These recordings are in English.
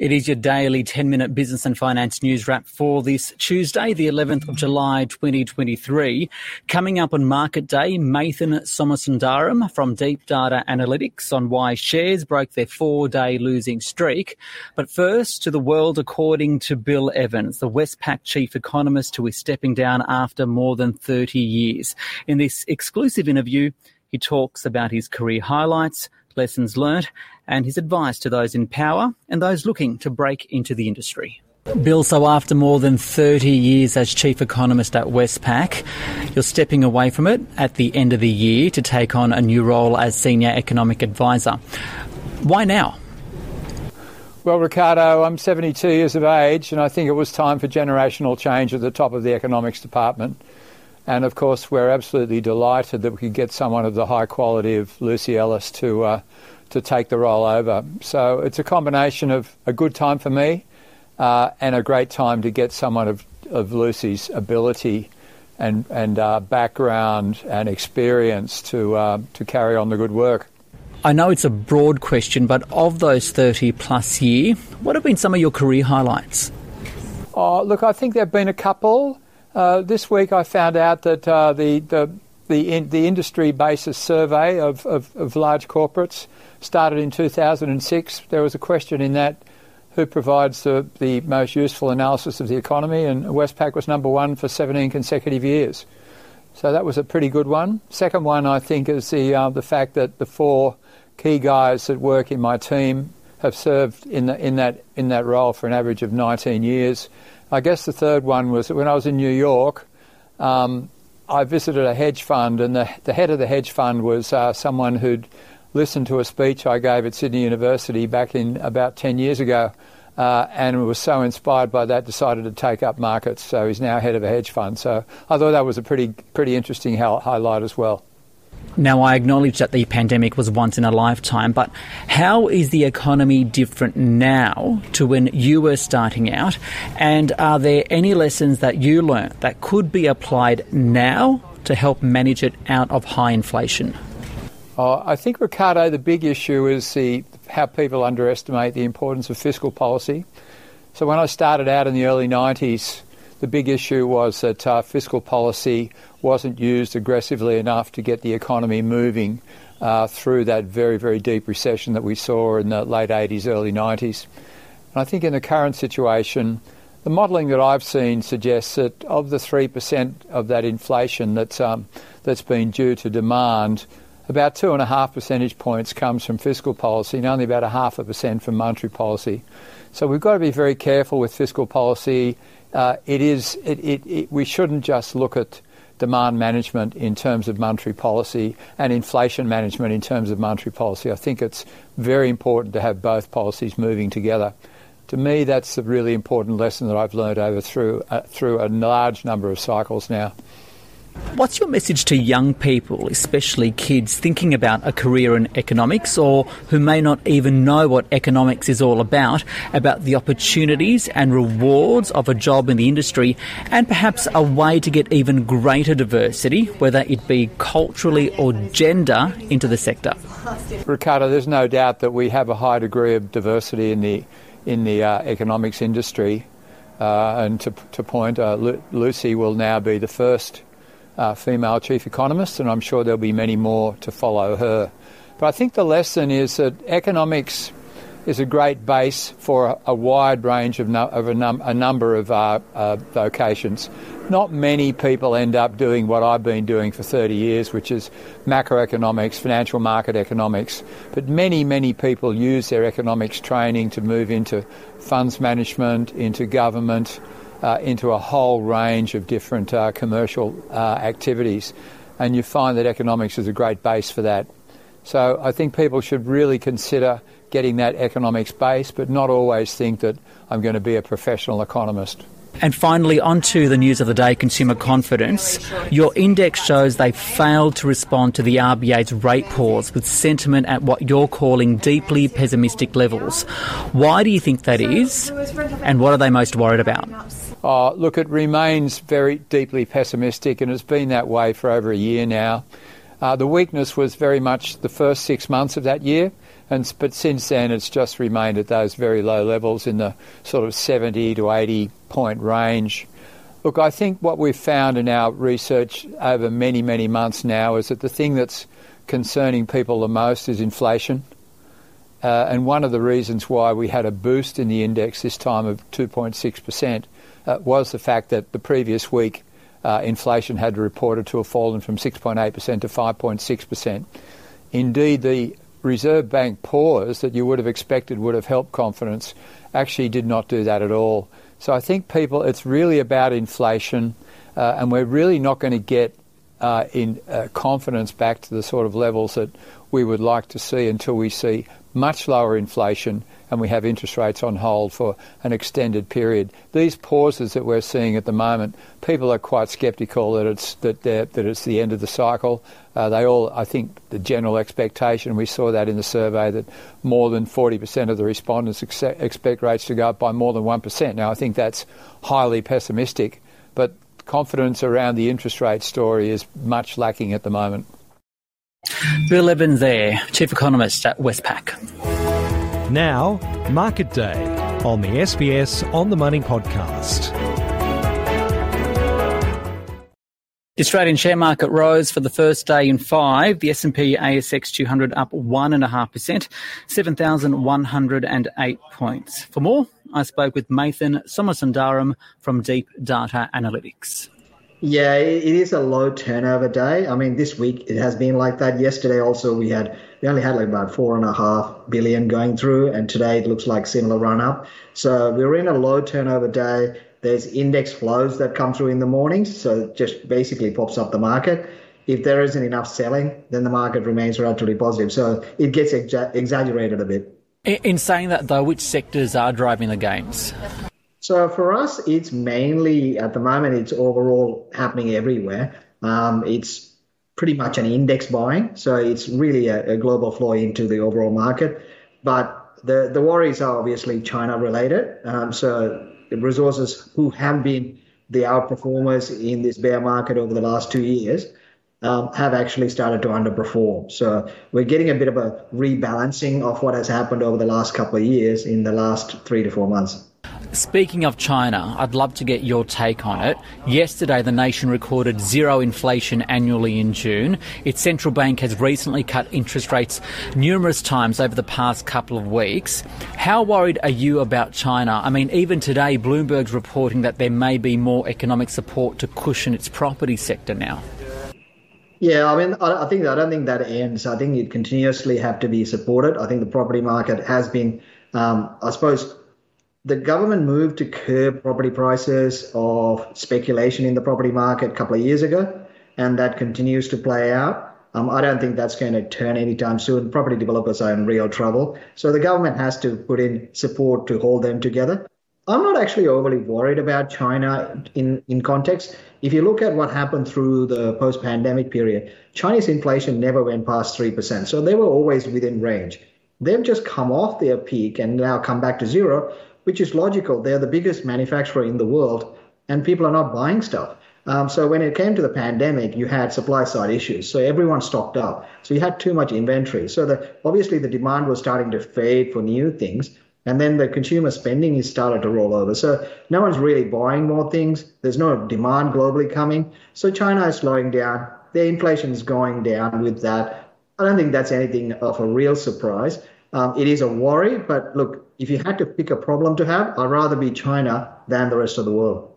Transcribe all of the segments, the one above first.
It is your daily 10 minute business and finance news wrap for this Tuesday, the 11th of July 2023. Coming up on market day, Mathan Somasundaram from Deep Data Analytics on why shares broke their four day losing streak. But first, to the world according to Bill Evans, the Westpac chief economist who is stepping down after more than 30 years. In this exclusive interview, he talks about his career highlights, lessons learnt, and his advice to those in power and those looking to break into the industry. Bill, so after more than 30 years as chief economist at Westpac, you're stepping away from it at the end of the year to take on a new role as senior economic advisor. Why now? Well, Ricardo, I'm 72 years of age, and I think it was time for generational change at the top of the economics department. And of course, we're absolutely delighted that we could get someone of the high quality of Lucy Ellis to uh, to take the role over. So it's a combination of a good time for me uh, and a great time to get someone of, of Lucy's ability and, and uh, background and experience to, uh, to carry on the good work. I know it's a broad question, but of those 30 plus year, what have been some of your career highlights? Oh, look, I think there have been a couple. Uh, this week I found out that uh, the, the, the, in, the industry basis survey of, of, of large corporates started in 2006. There was a question in that who provides the, the most useful analysis of the economy, and Westpac was number one for 17 consecutive years. So that was a pretty good one. Second one, I think, is the uh, the fact that the four key guys that work in my team have served in the, in that in that role for an average of 19 years. I guess the third one was that when I was in New York. Um, I visited a hedge fund, and the, the head of the hedge fund was uh, someone who'd listened to a speech I gave at Sydney University back in about 10 years ago uh, and was so inspired by that, decided to take up markets. So he's now head of a hedge fund. So I thought that was a pretty, pretty interesting highlight as well. Now, I acknowledge that the pandemic was once in a lifetime, but how is the economy different now to when you were starting out? And are there any lessons that you learned that could be applied now to help manage it out of high inflation? Uh, I think, Ricardo, the big issue is the, how people underestimate the importance of fiscal policy. So when I started out in the early 90s, the big issue was that uh, fiscal policy wasn't used aggressively enough to get the economy moving uh, through that very, very deep recession that we saw in the late 80s, early 90s. And I think in the current situation, the modelling that I've seen suggests that of the 3% of that inflation that's, um, that's been due to demand, about two and a half percentage points comes from fiscal policy and only about a half a percent from monetary policy. So we've got to be very careful with fiscal policy. Uh, it is, it, it, it, we shouldn't just look at demand management in terms of monetary policy and inflation management in terms of monetary policy. I think it's very important to have both policies moving together. To me, that's a really important lesson that I've learned over through, uh, through a large number of cycles now. What's your message to young people, especially kids thinking about a career in economics or who may not even know what economics is all about, about the opportunities and rewards of a job in the industry and perhaps a way to get even greater diversity, whether it be culturally or gender, into the sector? Ricardo, there's no doubt that we have a high degree of diversity in the, in the uh, economics industry. Uh, and to, to point, uh, Lu- Lucy will now be the first uh, female chief economist, and I'm sure there'll be many more to follow her. But I think the lesson is that economics is a great base for a, a wide range of, no, of a, num, a, number of uh, uh, vocations. Not many people end up doing what I've been doing for 30 years, which is macroeconomics, financial market economics. But many, many people use their economics training to move into funds management, into government, uh, into a whole range of different uh, commercial uh, activities. And you find that economics is a great base for that. So I think people should really consider getting that economics base, but not always think that I'm going to be a professional economist. And finally, on to the news of the day consumer confidence. Your index shows they failed to respond to the RBA's rate pause with sentiment at what you're calling deeply pessimistic levels. Why do you think that is? And what are they most worried about? Uh, look, it remains very deeply pessimistic and it's been that way for over a year now. Uh, the weakness was very much the first six months of that year, and but since then it's just remained at those very low levels in the sort of 70 to 80 point range. Look, I think what we've found in our research over many, many months now is that the thing that's concerning people the most is inflation. Uh, and one of the reasons why we had a boost in the index this time of 2.6% uh, was the fact that the previous week uh, inflation had reported to have fallen from 6.8% to 5.6%. Indeed, the Reserve Bank pause that you would have expected would have helped confidence actually did not do that at all. So I think people, it's really about inflation, uh, and we're really not going to get uh, in uh, confidence back to the sort of levels that we would like to see until we see much lower inflation and we have interest rates on hold for an extended period. These pauses that we're seeing at the moment, people are quite sceptical that it's that that it's the end of the cycle. Uh, they all, I think, the general expectation. We saw that in the survey that more than 40% of the respondents ex- expect rates to go up by more than one percent. Now, I think that's highly pessimistic, but confidence around the interest rate story is much lacking at the moment. Bill Evans there, Chief Economist at Westpac. Now, Market Day on the SBS On the Money podcast. The Australian share market rose for the first day in five. The S&P ASX 200 up 1.5%, 7,108 points. For more, I spoke with Mathan Somasundaram from Deep Data Analytics. Yeah, it is a low turnover day. I mean, this week it has been like that. Yesterday also we had we only had like about four and a half billion going through, and today it looks like similar run up. So we're in a low turnover day. There's index flows that come through in the mornings, so it just basically pops up the market. If there isn't enough selling, then the market remains relatively positive. So it gets exa- exaggerated a bit. In saying that, though, which sectors are driving the gains? So for us, it's mainly at the moment, it's overall happening everywhere. Um, it's pretty much an index buying, so it's really a, a, global flow into the overall market. But the the worries are obviously China related. Um, so the resources who have been the outperformers in this bear market over the last two years um, have actually started to underperform. So we're getting a bit of a rebalancing of what has happened over the last couple of years in the last three to four months. Speaking of China, I'd love to get your take on it. Yesterday, the nation recorded zero inflation annually in June. Its central bank has recently cut interest rates numerous times over the past couple of weeks. How worried are you about China? I mean, even today, Bloomberg's reporting that there may be more economic support to cushion its property sector now. Yeah, I mean, I think I don't think that ends. I think it continuously have to be supported. I think the property market has been, um, I suppose, the government moved to curb property prices of speculation in the property market a couple of years ago, and that continues to play out. Um, I don't think that's going to turn anytime soon. Property developers are in real trouble. So the government has to put in support to hold them together. I'm not actually overly worried about China in, in context. If you look at what happened through the post pandemic period, Chinese inflation never went past 3%. So they were always within range. They've just come off their peak and now come back to zero which is logical. They're the biggest manufacturer in the world, and people are not buying stuff. Um, so when it came to the pandemic, you had supply side issues. So everyone stocked up. So you had too much inventory. So the, obviously the demand was starting to fade for new things. And then the consumer spending is started to roll over. So no one's really buying more things. There's no demand globally coming. So China is slowing down. Their inflation is going down with that. I don't think that's anything of a real surprise. Um, it is a worry, but look, if you had to pick a problem to have, I'd rather be China than the rest of the world.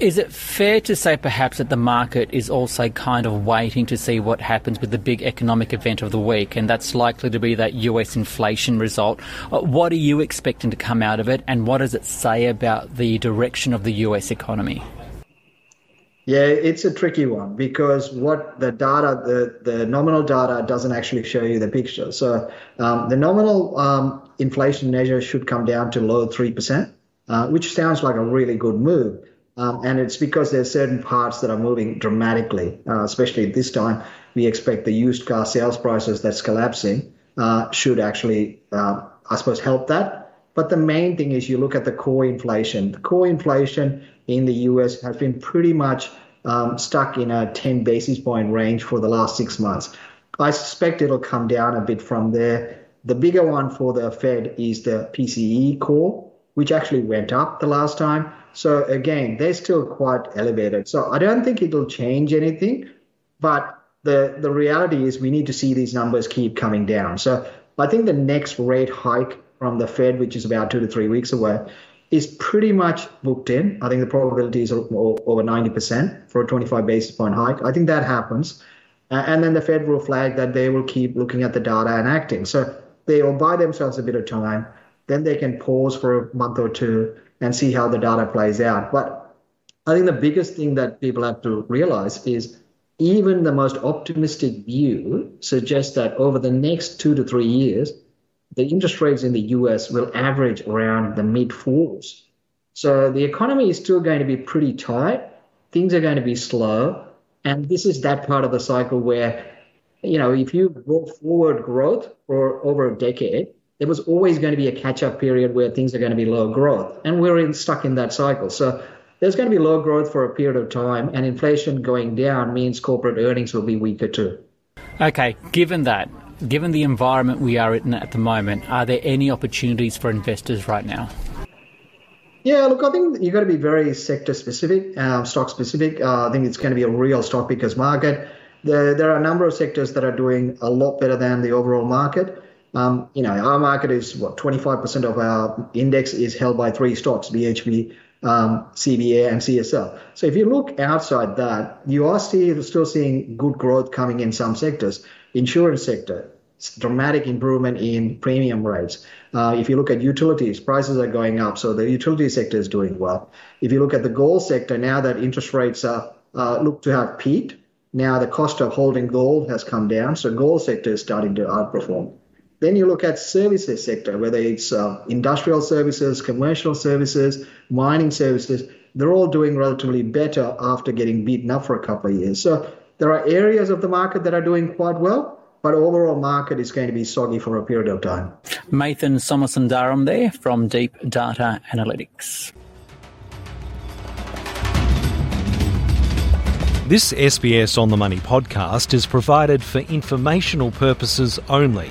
Is it fair to say perhaps that the market is also kind of waiting to see what happens with the big economic event of the week, and that's likely to be that US inflation result? Uh, what are you expecting to come out of it, and what does it say about the direction of the US economy? Yeah, it's a tricky one because what the data, the, the nominal data doesn't actually show you the picture. So um, the nominal um, inflation measure should come down to low 3%, uh, which sounds like a really good move. Um, and it's because there's certain parts that are moving dramatically, uh, especially this time. We expect the used car sales prices that's collapsing uh, should actually, uh, I suppose, help that. But the main thing is you look at the core inflation. The core inflation in the US has been pretty much um, stuck in a 10 basis point range for the last six months. I suspect it'll come down a bit from there. The bigger one for the Fed is the PCE core, which actually went up the last time. So again, they're still quite elevated. So I don't think it'll change anything, but the the reality is we need to see these numbers keep coming down. So I think the next rate hike from the Fed, which is about two to three weeks away, is pretty much booked in. I think the probability is over 90% for a 25 basis point hike. I think that happens. And then the Fed will flag that they will keep looking at the data and acting. So they will buy themselves a bit of time. Then they can pause for a month or two and see how the data plays out. But I think the biggest thing that people have to realize is even the most optimistic view suggests that over the next two to three years, the interest rates in the US will average around the mid fours. So the economy is still going to be pretty tight. Things are going to be slow. And this is that part of the cycle where, you know, if you go forward growth for over a decade, there was always going to be a catch up period where things are going to be low growth. And we're in, stuck in that cycle. So there's going to be low growth for a period of time, and inflation going down means corporate earnings will be weaker too. Okay, given that, given the environment we are in at the moment, are there any opportunities for investors right now? Yeah, look, I think you've got to be very sector specific, um, stock specific. Uh, I think it's going to be a real stock pickers market. There, there are a number of sectors that are doing a lot better than the overall market. Um, you know, our market is what 25% of our index is held by three stocks: BHP, um, CBA and CSL. So if you look outside that, you are still, still seeing good growth coming in some sectors. Insurance sector, dramatic improvement in premium rates. Uh, if you look at utilities, prices are going up, so the utility sector is doing well. If you look at the gold sector, now that interest rates are, uh, look to have peaked, now the cost of holding gold has come down, so gold sector is starting to outperform. Then you look at services sector, whether it's uh, industrial services, commercial services, mining services, they're all doing relatively better after getting beaten up for a couple of years. So there are areas of the market that are doing quite well, but overall market is going to be soggy for a period of time. Mathan Somasundaram there from Deep Data Analytics. This SBS On the Money podcast is provided for informational purposes only